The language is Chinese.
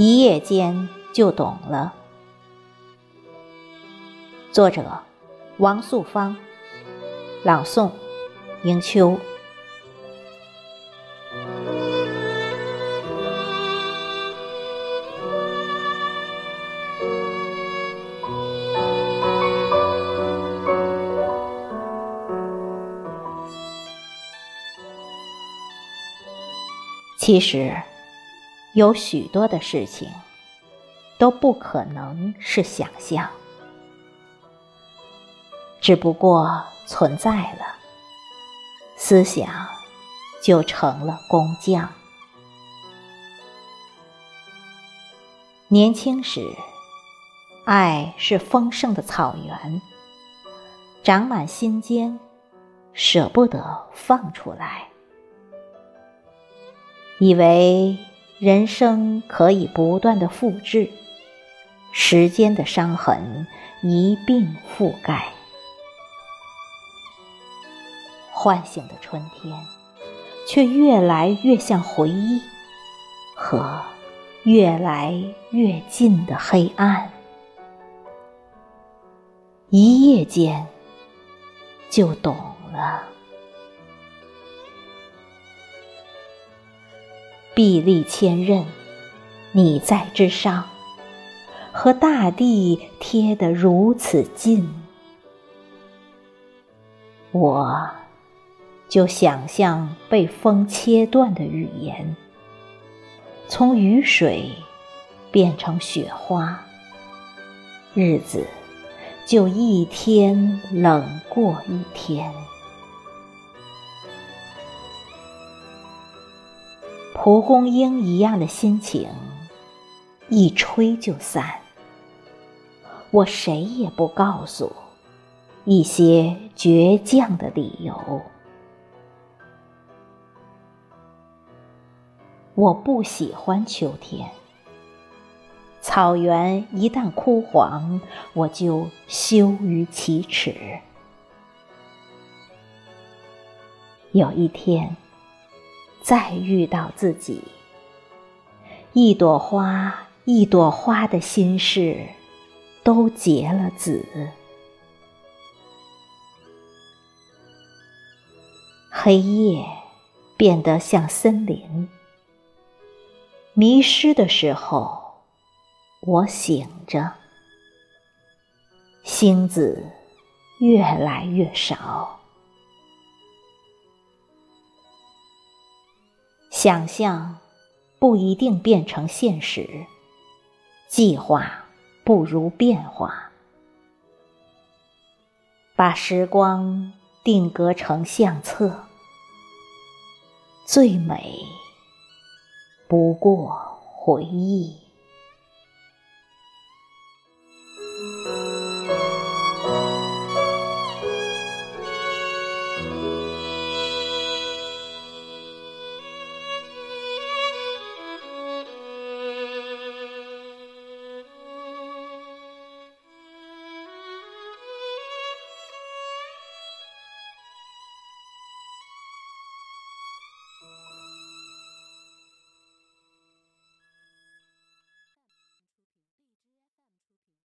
一夜间就懂了。作者：王素芳，朗诵：迎秋。其实，有许多的事情都不可能是想象，只不过存在了，思想就成了工匠。年轻时，爱是丰盛的草原，长满心间，舍不得放出来。以为人生可以不断的复制，时间的伤痕一并覆盖。唤醒的春天，却越来越像回忆和越来越近的黑暗。一夜间，就懂了。臂力千仞，你在之上，和大地贴得如此近，我就想象被风切断的语言，从雨水变成雪花，日子就一天冷过一天。蒲公英一样的心情，一吹就散。我谁也不告诉一些倔强的理由。我不喜欢秋天，草原一旦枯黄，我就羞于启齿。有一天。再遇到自己，一朵花一朵花的心事，都结了籽。黑夜变得像森林，迷失的时候，我醒着，星子越来越少。想象不一定变成现实，计划不如变化。把时光定格成相册，最美不过回忆。